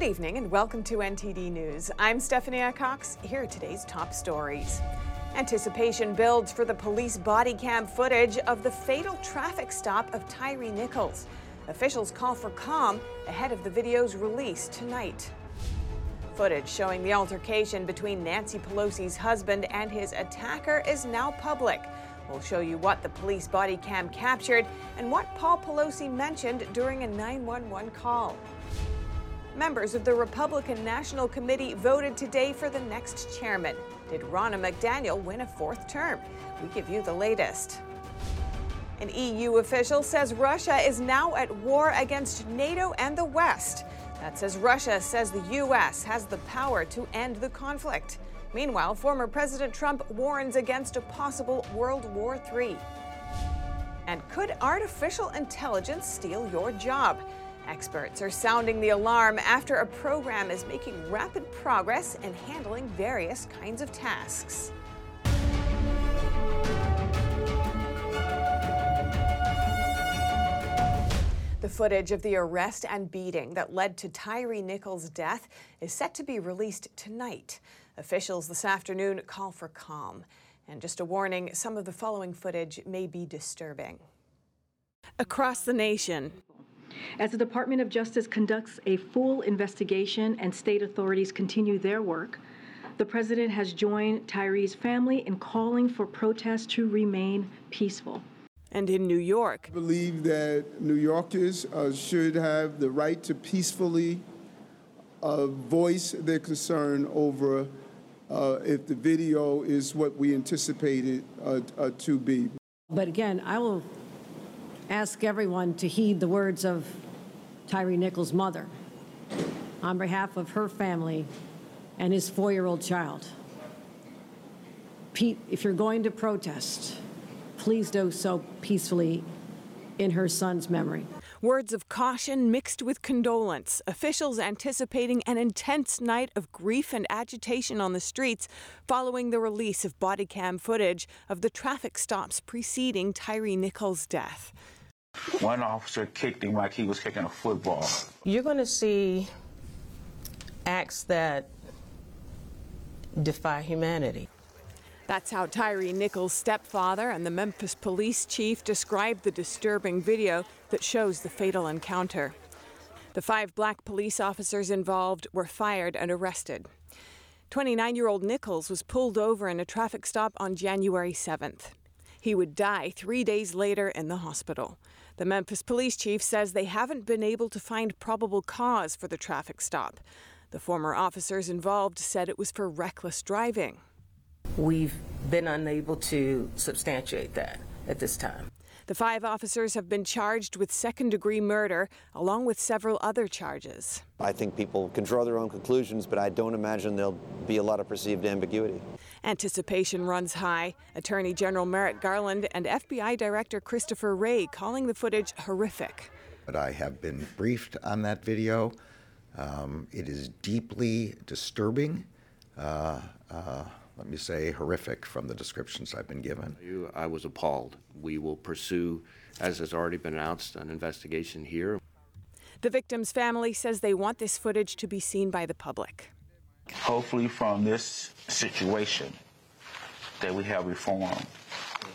Good evening and welcome to NTD News. I'm Stephanie Cox. Here are today's top stories. Anticipation builds for the police body cam footage of the fatal traffic stop of Tyree Nichols. Officials call for calm ahead of the video's release tonight. Footage showing the altercation between Nancy Pelosi's husband and his attacker is now public. We'll show you what the police body cam captured and what Paul Pelosi mentioned during a 911 call. Members of the Republican National Committee voted today for the next chairman. Did Ronna McDaniel win a fourth term? We give you the latest. An EU official says Russia is now at war against NATO and the West. That says Russia says the U.S. has the power to end the conflict. Meanwhile, former President Trump warns against a possible World War III. And could artificial intelligence steal your job? Experts are sounding the alarm after a program is making rapid progress in handling various kinds of tasks. The footage of the arrest and beating that led to Tyree Nichols' death is set to be released tonight. Officials this afternoon call for calm. And just a warning some of the following footage may be disturbing. Across the nation, as the Department of Justice conducts a full investigation and state authorities continue their work, the President has joined Tyree's family in calling for protests to remain peaceful. And in New York, I believe that New Yorkers uh, should have the right to peacefully uh, voice their concern over uh, if the video is what we anticipated uh, uh, to be. But again, I will ask everyone to heed the words of Tyree Nichols' mother on behalf of her family and his four year old child. Pete, if you're going to protest, please do so peacefully in her son's memory. Words of caution mixed with condolence. Officials anticipating an intense night of grief and agitation on the streets following the release of body cam footage of the traffic stops preceding Tyree Nichols' death. One officer kicked him like he was kicking a football. You're going to see acts that defy humanity. That's how Tyree Nichols' stepfather and the Memphis police chief described the disturbing video that shows the fatal encounter. The five black police officers involved were fired and arrested. 29 year old Nichols was pulled over in a traffic stop on January 7th. He would die three days later in the hospital. The Memphis police chief says they haven't been able to find probable cause for the traffic stop. The former officers involved said it was for reckless driving. We've been unable to substantiate that at this time. The five officers have been charged with second degree murder, along with several other charges. I think people can draw their own conclusions, but I don't imagine there'll be a lot of perceived ambiguity. Anticipation runs high. Attorney General Merrick Garland and FBI Director Christopher Wray calling the footage horrific. But I have been briefed on that video. Um, it is deeply disturbing. Uh, uh, let me say, horrific from the descriptions I've been given. I was appalled. We will pursue, as has already been announced, an investigation here. The victim's family says they want this footage to be seen by the public. Hopefully, from this situation, that we have reform,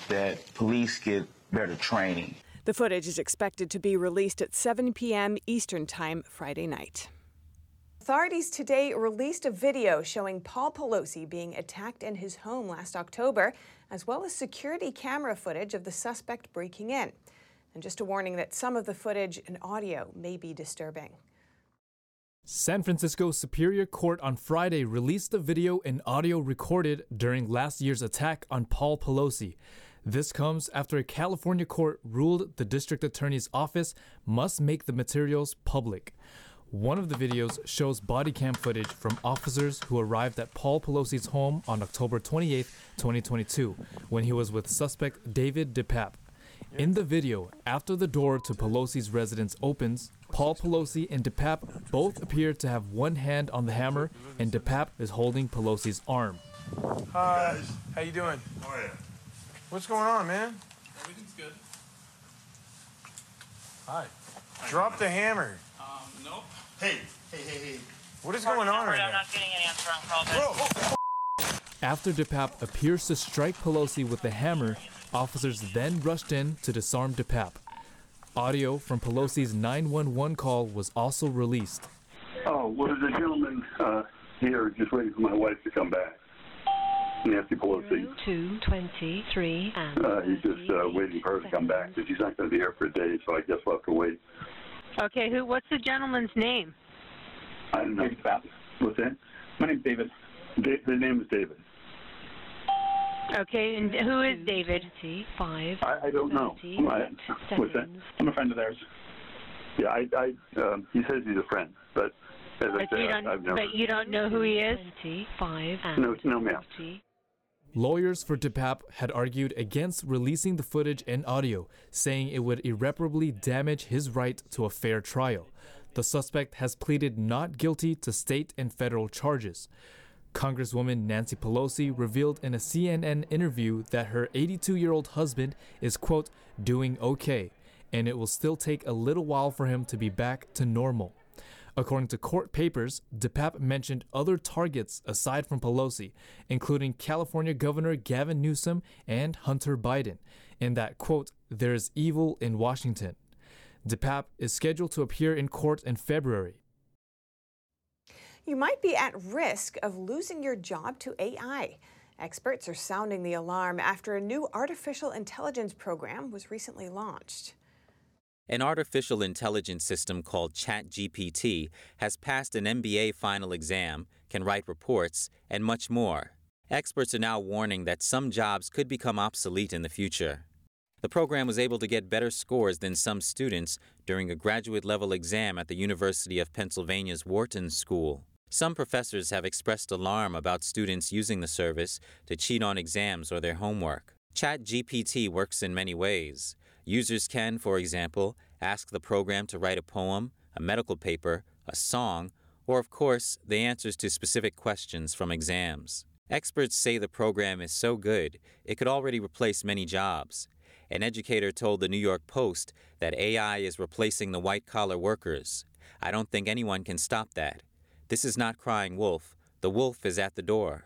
that police get better training. The footage is expected to be released at 7 p.m. Eastern Time Friday night. Authorities today released a video showing Paul Pelosi being attacked in his home last October, as well as security camera footage of the suspect breaking in. And just a warning that some of the footage and audio may be disturbing. San Francisco Superior Court on Friday released the video and audio recorded during last year's attack on Paul Pelosi. This comes after a California court ruled the district attorney's office must make the materials public. One of the videos shows body cam footage from officers who arrived at Paul Pelosi's home on October 28, 2022, when he was with suspect David DePape. In the video, after the door to Pelosi's residence opens, Paul Pelosi and DePape both appear to have one hand on the hammer, and DePape is holding Pelosi's arm. Hi, how you doing? How are you? What's going on, man? Everything's good. Hi. Drop the hammer. Nope. Hey, hey, hey, hey. What is going on right I'm not getting an answer on call. After DePape appears to strike Pelosi with the hammer, officers then rushed in to disarm DePape. Audio from Pelosi's 911 call was also released. Oh, well, there's a gentleman uh, here just waiting for my wife to come back. Nancy Pelosi. Two twenty-three and Uh, he's just uh, waiting for her to come back because she's not going to be here for a day, so I guess we'll have to wait. Okay, who? What's the gentleman's name? I don't know. What's that? My name's David. Da- the name is David. Okay, and who is David? Five. I, I don't know. I, what's that? I'm a friend of theirs. Yeah, I, I um, he says he's a friend, but as I But said, you I- don't. I've never. But you don't know who he is. Five No, no, ma'am. Lawyers for DePape had argued against releasing the footage and audio, saying it would irreparably damage his right to a fair trial. The suspect has pleaded not guilty to state and federal charges. Congresswoman Nancy Pelosi revealed in a CNN interview that her 82 year old husband is, quote, doing okay, and it will still take a little while for him to be back to normal. According to court papers, DePape mentioned other targets aside from Pelosi, including California Governor Gavin Newsom and Hunter Biden, and that, quote, there's evil in Washington. DePape is scheduled to appear in court in February. You might be at risk of losing your job to AI. Experts are sounding the alarm after a new artificial intelligence program was recently launched. An artificial intelligence system called ChatGPT has passed an MBA final exam, can write reports, and much more. Experts are now warning that some jobs could become obsolete in the future. The program was able to get better scores than some students during a graduate level exam at the University of Pennsylvania's Wharton School. Some professors have expressed alarm about students using the service to cheat on exams or their homework. ChatGPT works in many ways. Users can, for example, ask the program to write a poem, a medical paper, a song, or, of course, the answers to specific questions from exams. Experts say the program is so good it could already replace many jobs. An educator told the New York Post that AI is replacing the white collar workers. I don't think anyone can stop that. This is not crying wolf. The wolf is at the door.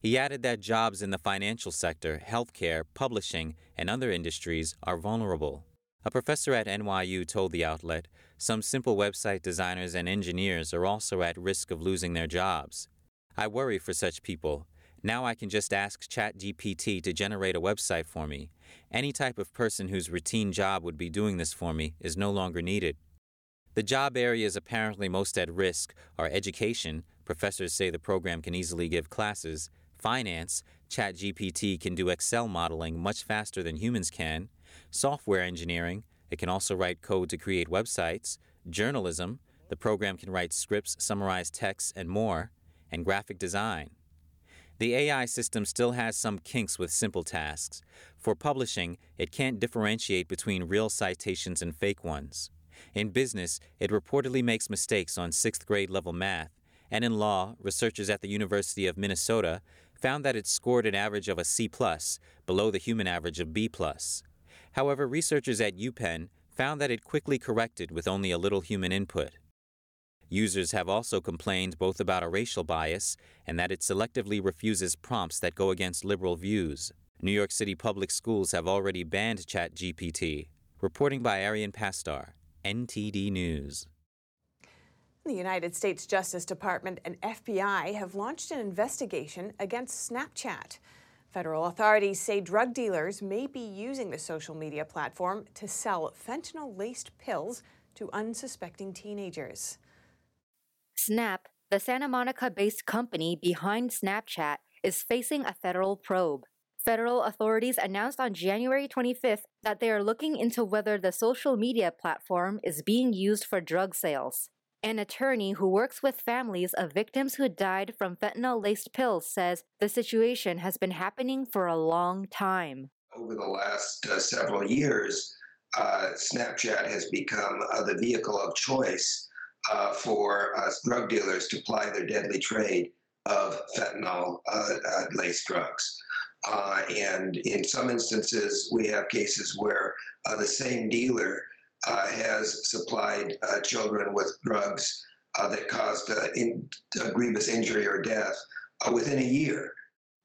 He added that jobs in the financial sector, healthcare, publishing, and other industries are vulnerable. A professor at NYU told the outlet some simple website designers and engineers are also at risk of losing their jobs. I worry for such people. Now I can just ask ChatGPT to generate a website for me. Any type of person whose routine job would be doing this for me is no longer needed. The job areas apparently most at risk are education, professors say the program can easily give classes, finance, ChatGPT can do Excel modeling much faster than humans can, software engineering, it can also write code to create websites, journalism, the program can write scripts, summarize texts, and more, and graphic design. The AI system still has some kinks with simple tasks. For publishing, it can't differentiate between real citations and fake ones. In business, it reportedly makes mistakes on sixth grade level math. And in law, researchers at the University of Minnesota found that it scored an average of a C, below the human average of B. However, researchers at UPenn found that it quickly corrected with only a little human input. Users have also complained both about a racial bias and that it selectively refuses prompts that go against liberal views. New York City public schools have already banned ChatGPT. Reporting by Arian Pastar, NTD News. The United States Justice Department and FBI have launched an investigation against Snapchat. Federal authorities say drug dealers may be using the social media platform to sell fentanyl laced pills to unsuspecting teenagers. Snap, the Santa Monica based company behind Snapchat, is facing a federal probe. Federal authorities announced on January 25th that they are looking into whether the social media platform is being used for drug sales. An attorney who works with families of victims who died from fentanyl laced pills says the situation has been happening for a long time. Over the last uh, several years, uh, Snapchat has become uh, the vehicle of choice uh, for uh, drug dealers to ply their deadly trade of fentanyl uh, laced drugs. and in some instances, we have cases where the same dealer has supplied uh, children with drugs uh, that caused uh, in, grievous injury or death uh, within a year.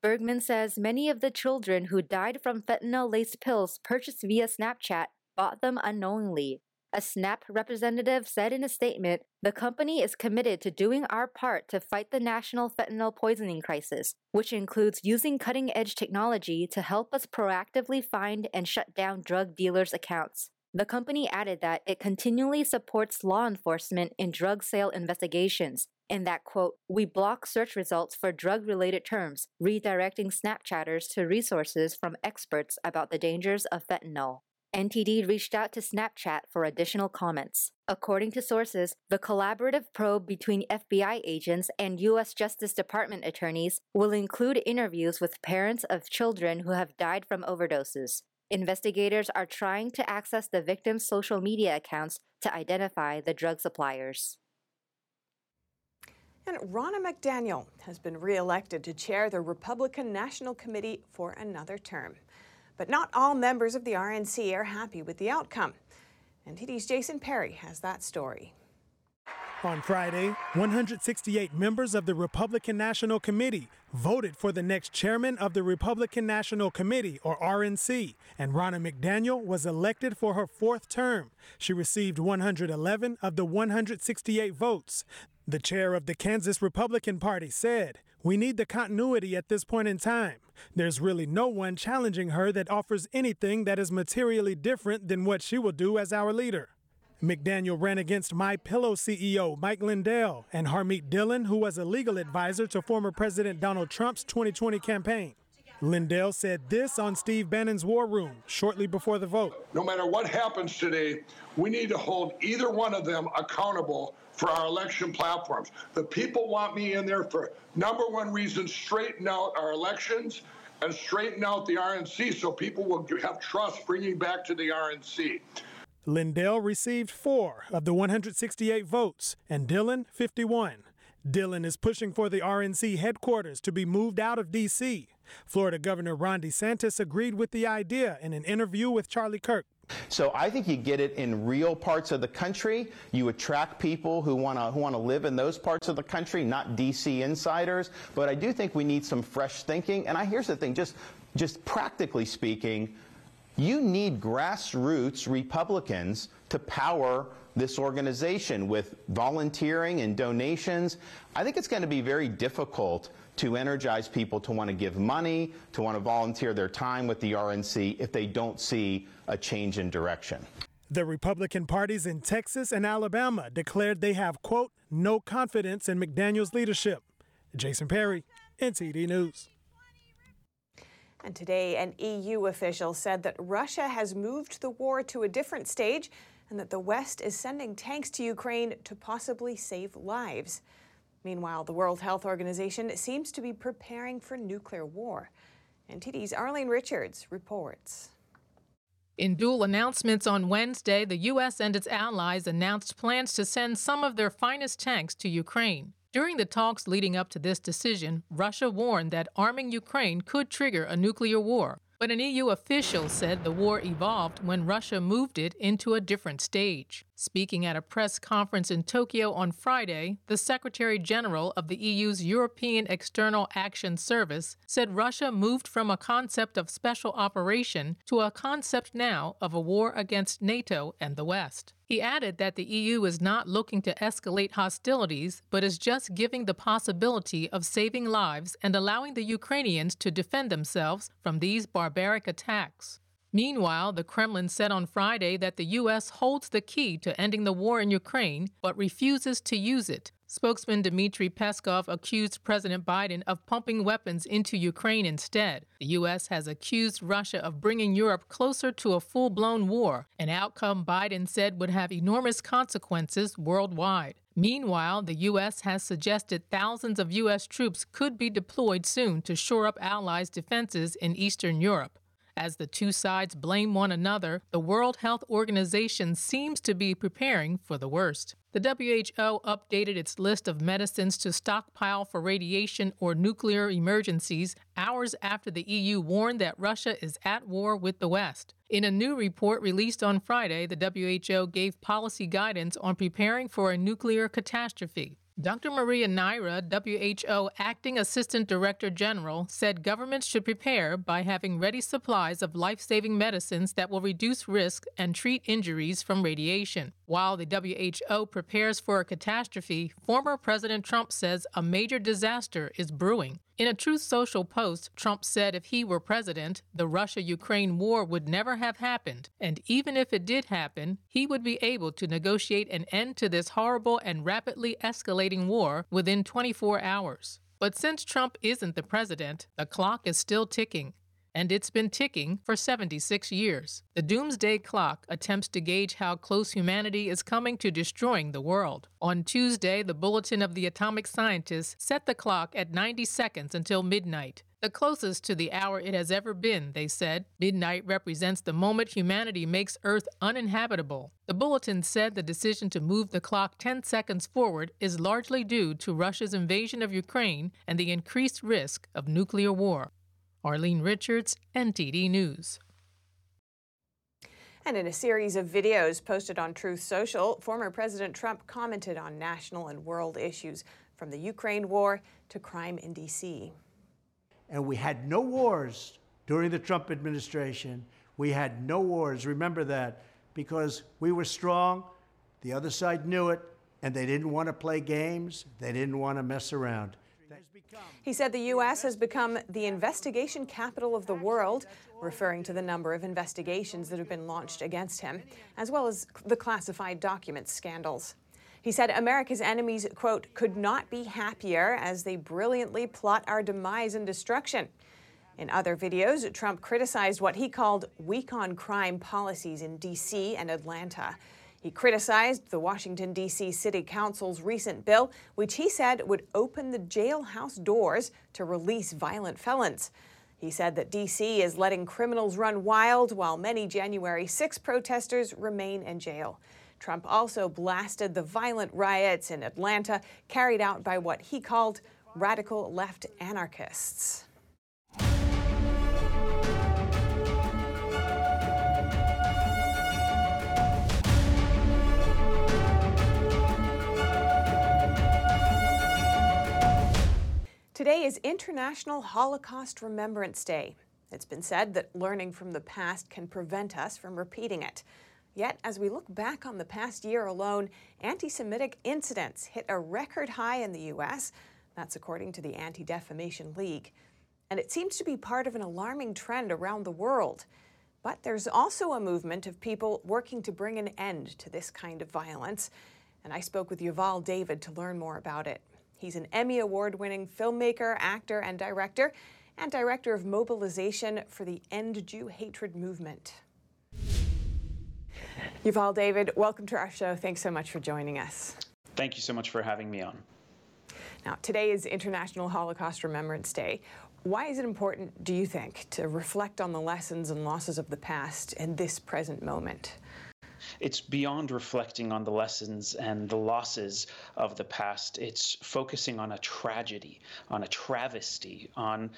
Bergman says many of the children who died from fentanyl laced pills purchased via Snapchat bought them unknowingly. A SNAP representative said in a statement The company is committed to doing our part to fight the national fentanyl poisoning crisis, which includes using cutting edge technology to help us proactively find and shut down drug dealers' accounts. The company added that it continually supports law enforcement in drug sale investigations, and that, quote, we block search results for drug related terms, redirecting Snapchatters to resources from experts about the dangers of fentanyl. NTD reached out to Snapchat for additional comments. According to sources, the collaborative probe between FBI agents and U.S. Justice Department attorneys will include interviews with parents of children who have died from overdoses. Investigators are trying to access the victims' social media accounts to identify the drug suppliers. And Ronna McDaniel has been reelected to chair the Republican National Committee for another term. But not all members of the RNC are happy with the outcome. NTD's Jason Perry has that story. On Friday, 168 members of the Republican National Committee voted for the next chairman of the Republican National Committee, or RNC, and Ronna McDaniel was elected for her fourth term. She received 111 of the 168 votes. The chair of the Kansas Republican Party said, We need the continuity at this point in time. There's really no one challenging her that offers anything that is materially different than what she will do as our leader. McDaniel ran against My Pillow CEO Mike Lindell and Harmeet Dillon, who was a legal advisor to former President Donald Trump's 2020 campaign. Lindell said this on Steve Bannon's War Room shortly before the vote. No matter what happens today, we need to hold either one of them accountable for our election platforms. The people want me in there for number one reason straighten out our elections and straighten out the RNC so people will have trust bringing back to the RNC. Lindell received four of the 168 votes, and Dillon 51. Dillon is pushing for the RNC headquarters to be moved out of D.C. Florida Governor Ron DeSantis agreed with the idea in an interview with Charlie Kirk. So I think you get it in real parts of the country. You attract people who want to who want to live in those parts of the country, not DC insiders. But I do think we need some fresh thinking. And I here's the thing, just just practically speaking, you need grassroots Republicans to power this organization with volunteering and donations. I think it's going to be very difficult to energize people to want to give money, to want to volunteer their time with the RNC if they don't see a change in direction. The Republican parties in Texas and Alabama declared they have, quote, no confidence in McDaniel's leadership. Jason Perry, NTD News. And today, an EU official said that Russia has moved the war to a different stage and that the West is sending tanks to Ukraine to possibly save lives. Meanwhile, the World Health Organization seems to be preparing for nuclear war. NTD's Arlene Richards reports. In dual announcements on Wednesday, the U.S. and its allies announced plans to send some of their finest tanks to Ukraine. During the talks leading up to this decision, Russia warned that arming Ukraine could trigger a nuclear war. But an EU official said the war evolved when Russia moved it into a different stage. Speaking at a press conference in Tokyo on Friday, the Secretary General of the EU's European External Action Service said Russia moved from a concept of special operation to a concept now of a war against NATO and the West. He added that the EU is not looking to escalate hostilities, but is just giving the possibility of saving lives and allowing the Ukrainians to defend themselves from these barbaric attacks. Meanwhile, the Kremlin said on Friday that the U.S. holds the key to ending the war in Ukraine, but refuses to use it. Spokesman Dmitry Peskov accused President Biden of pumping weapons into Ukraine instead. The U.S. has accused Russia of bringing Europe closer to a full blown war, an outcome Biden said would have enormous consequences worldwide. Meanwhile, the U.S. has suggested thousands of U.S. troops could be deployed soon to shore up allies' defenses in Eastern Europe. As the two sides blame one another, the World Health Organization seems to be preparing for the worst. The WHO updated its list of medicines to stockpile for radiation or nuclear emergencies hours after the EU warned that Russia is at war with the West. In a new report released on Friday, the WHO gave policy guidance on preparing for a nuclear catastrophe. Dr. Maria Neira, WHO Acting Assistant Director General, said governments should prepare by having ready supplies of life saving medicines that will reduce risk and treat injuries from radiation. While the WHO prepares for a catastrophe, former President Trump says a major disaster is brewing. In a Truth Social post, Trump said if he were president, the Russia Ukraine war would never have happened, and even if it did happen, he would be able to negotiate an end to this horrible and rapidly escalating war within 24 hours. But since Trump isn't the president, the clock is still ticking and it's been ticking for 76 years. The doomsday clock attempts to gauge how close humanity is coming to destroying the world. On Tuesday, the Bulletin of the Atomic Scientists set the clock at 90 seconds until midnight. The closest to the hour it has ever been, they said. Midnight represents the moment humanity makes Earth uninhabitable. The bulletin said the decision to move the clock 10 seconds forward is largely due to Russia's invasion of Ukraine and the increased risk of nuclear war. Arlene Richards, NTD News. And in a series of videos posted on Truth Social, former President Trump commented on national and world issues from the Ukraine war to crime in D.C. And we had no wars during the Trump administration. We had no wars. Remember that because we were strong, the other side knew it, and they didn't want to play games, they didn't want to mess around. He said the U.S. has become the investigation capital of the world, referring to the number of investigations that have been launched against him, as well as the classified documents scandals. He said America's enemies, quote, could not be happier as they brilliantly plot our demise and destruction. In other videos, Trump criticized what he called weak on crime policies in D.C. and Atlanta. He criticized the Washington, D.C. City Council's recent bill, which he said would open the jailhouse doors to release violent felons. He said that D.C. is letting criminals run wild while many January 6 protesters remain in jail. Trump also blasted the violent riots in Atlanta carried out by what he called radical left anarchists. Is International Holocaust Remembrance Day. It's been said that learning from the past can prevent us from repeating it. Yet, as we look back on the past year alone, anti Semitic incidents hit a record high in the U.S. That's according to the Anti Defamation League. And it seems to be part of an alarming trend around the world. But there's also a movement of people working to bring an end to this kind of violence. And I spoke with Yuval David to learn more about it. He's an Emmy Award winning filmmaker, actor, and director, and director of mobilization for the End Jew Hatred movement. Yuval David, welcome to our show. Thanks so much for joining us. Thank you so much for having me on. Now, today is International Holocaust Remembrance Day. Why is it important, do you think, to reflect on the lessons and losses of the past in this present moment? It's beyond reflecting on the lessons and the losses of the past. It's focusing on a tragedy, on a travesty, on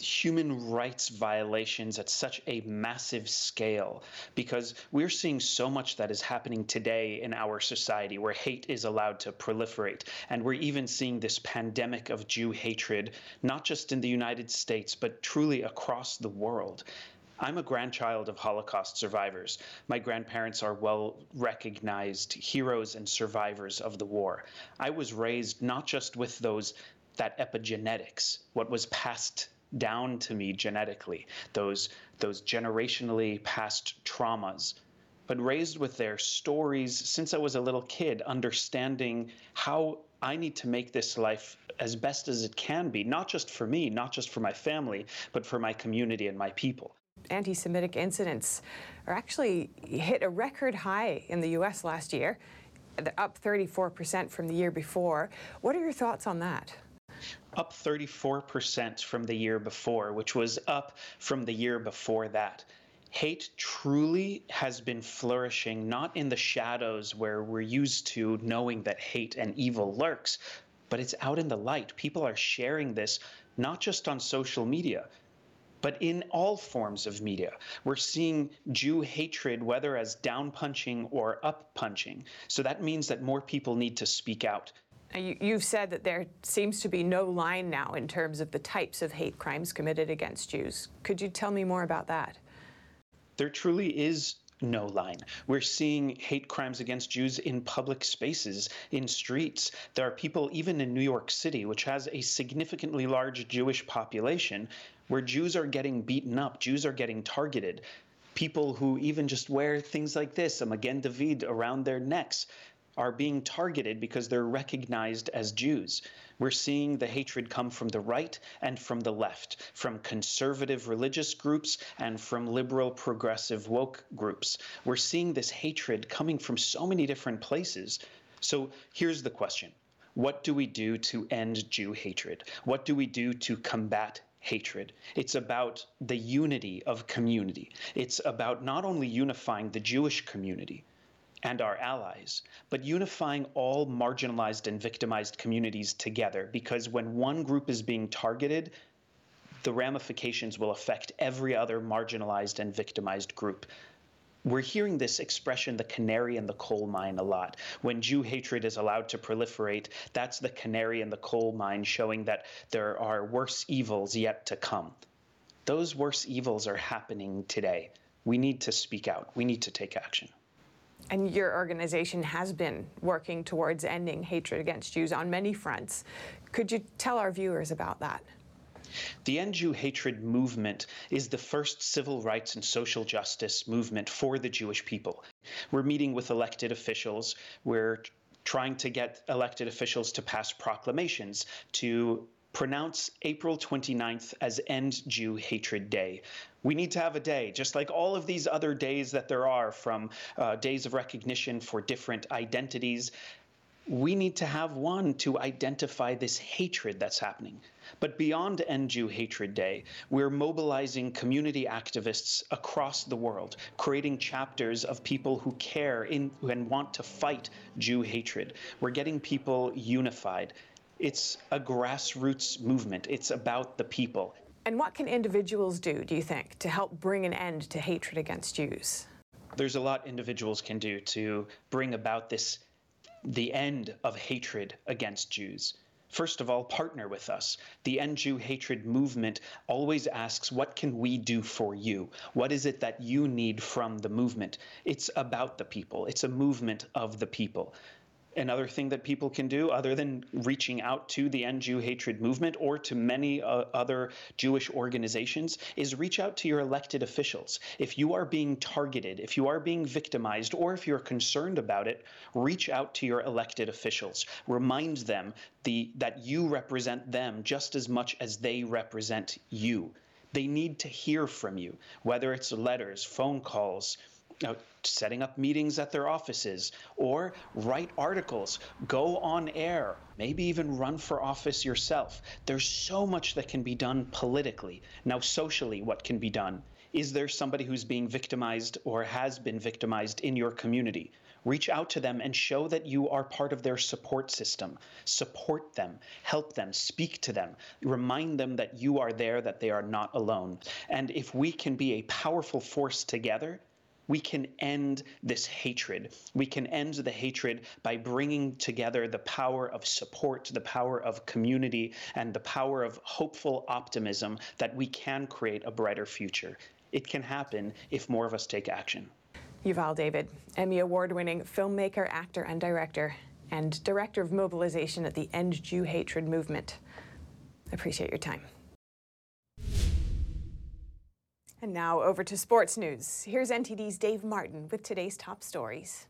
human rights violations at such a massive scale because we're seeing so much that is happening today in our society where hate is allowed to proliferate. And we're even seeing this pandemic of Jew hatred, not just in the United States, but truly across the world. I'm a grandchild of Holocaust survivors. My grandparents are well recognized heroes and survivors of the war. I was raised not just with those that epigenetics, what was passed down to me genetically, those those generationally passed traumas, but raised with their stories since I was a little kid, understanding how I need to make this life as best as it can be, not just for me, not just for my family, but for my community and my people anti Semitic incidents are actually hit a record high in the U.S. last year. They're up 34% from the year before. What are your thoughts on that? up 34% from the year before, which was up from the year before that. Hate truly has been flourishing not in the shadows where we're used to knowing that hate and evil lurks, but it's out in the light. People are sharing this not just on social media, but in all forms of media. We're seeing Jew hatred, whether as down punching or up punching. So that means that more people need to speak out. You, have said that there seems to be no line now in terms of the types of hate crimes committed against Jews. Could you tell me more about that? There truly is no line. We're seeing hate crimes against Jews in public spaces, in streets. There are people, even in New York City, which has a significantly large Jewish population, where Jews are getting beaten up, Jews are getting targeted. People who even just wear things like this, a Magen David, around their necks, are being targeted because they're recognized as Jews. We're seeing the hatred come from the right and from the left, from conservative religious groups and from liberal progressive woke groups. We're seeing this hatred coming from so many different places. So here's the question What do we do to end Jew hatred? What do we do to combat hatred. It's about the unity of community. It's about not only unifying the Jewish community and our allies, but unifying all marginalized and victimized communities together because when one group is being targeted, the ramifications will affect every other marginalized and victimized group we're hearing this expression, the canary in the coal mine, a lot. When Jew hatred is allowed to proliferate, that's the canary in the coal mine showing that there are worse evils yet to come. Those worse evils are happening today. We need to speak out, we need to take action. And your organization has been working towards ending hatred against Jews on many fronts. Could you tell our viewers about that? The End Jew Hatred movement is the first civil rights and social justice movement for the Jewish people. We're meeting with elected officials. We're trying to get elected officials to pass proclamations to pronounce April 29th as End Jew Hatred Day. We need to have a day, just like all of these other days that there are, from uh, days of recognition for different identities. We need to have one to identify this hatred that's happening. But beyond End Jew Hatred Day, we're mobilizing community activists across the world, creating chapters of people who care in, and want to fight Jew hatred. We're getting people unified. It's a grassroots movement. It's about the people. And what can individuals do, do you think, to help bring an end to hatred against Jews? There's a lot individuals can do to bring about this the end of hatred against Jews. First of all, partner with us. The End Jew Hatred movement always asks, What can we do for you? What is it that you need from the movement? It's about the people, it's a movement of the people another thing that people can do other than reaching out to the end Jew hatred movement or to many uh, other Jewish organizations is reach out to your elected officials. If you are being targeted, if you are being victimized, or if you're concerned about it, reach out to your elected officials. Remind them the, that you represent them just as much as they represent you. They need to hear from you, whether it's letters, phone calls, uh, setting up meetings at their offices, or write articles, go on air, maybe even run for office yourself. There's so much that can be done politically. Now, socially, what can be done? Is there somebody who's being victimized or has been victimized in your community? Reach out to them and show that you are part of their support system. Support them, help them, speak to them, remind them that you are there, that they are not alone. And if we can be a powerful force together, we can end this hatred. We can end the hatred by bringing together the power of support, the power of community, and the power of hopeful optimism that we can create a brighter future. It can happen if more of us take action. Yuval David, Emmy Award winning filmmaker, actor, and director, and Director of Mobilization at the End Jew Hatred Movement. Appreciate your time. And now over to sports news. Here's NTD's Dave Martin with today's top stories.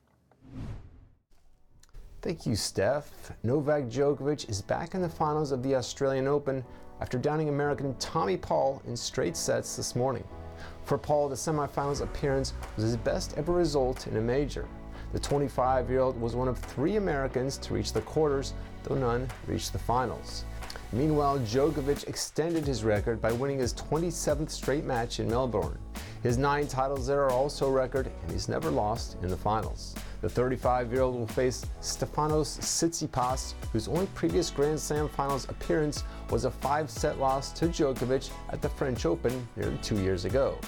Thank you, Steph. Novak Djokovic is back in the finals of the Australian Open after downing American Tommy Paul in straight sets this morning. For Paul, the semifinals appearance was his best ever result in a major. The 25 year old was one of three Americans to reach the quarters, though none reached the finals. Meanwhile, Djokovic extended his record by winning his 27th straight match in Melbourne. His nine titles there are also record, and he's never lost in the finals. The 35-year-old will face Stefanos Tsitsipas, whose only previous Grand Slam finals appearance was a five-set loss to Djokovic at the French Open nearly two years ago.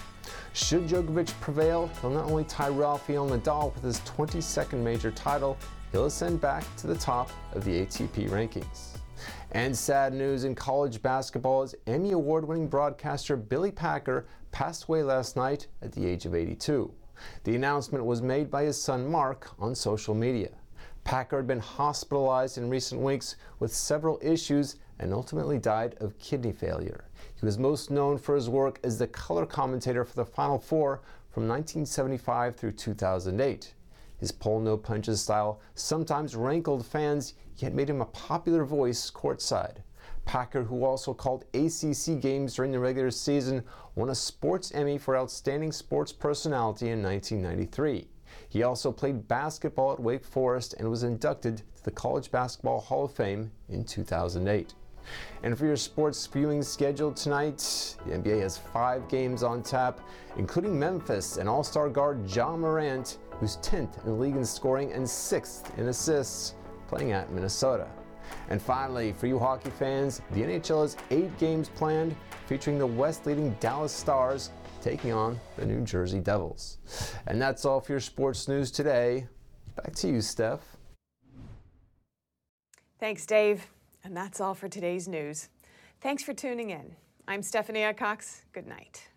Should Djokovic prevail, he'll not only tie Rafael Nadal with his 22nd major title, he'll ascend back to the top of the ATP rankings. And sad news in college basketball as Emmy Award winning broadcaster Billy Packer passed away last night at the age of 82. The announcement was made by his son Mark on social media. Packer had been hospitalized in recent weeks with several issues and ultimately died of kidney failure. He was most known for his work as the color commentator for the Final Four from 1975 through 2008. His pull no punches style sometimes rankled fans, yet made him a popular voice courtside. Packer, who also called ACC games during the regular season, won a Sports Emmy for Outstanding Sports Personality in 1993. He also played basketball at Wake Forest and was inducted to the College Basketball Hall of Fame in 2008. And for your sports viewing schedule tonight, the NBA has five games on tap, including Memphis and All Star guard Ja Morant, who's 10th in the league in scoring and 6th in assists, playing at Minnesota. And finally, for you hockey fans, the NHL has eight games planned featuring the West leading Dallas Stars taking on the New Jersey Devils. And that's all for your sports news today. Back to you, Steph. Thanks, Dave. And that's all for today's news. Thanks for tuning in. I'm Stephanie Cox. Good night.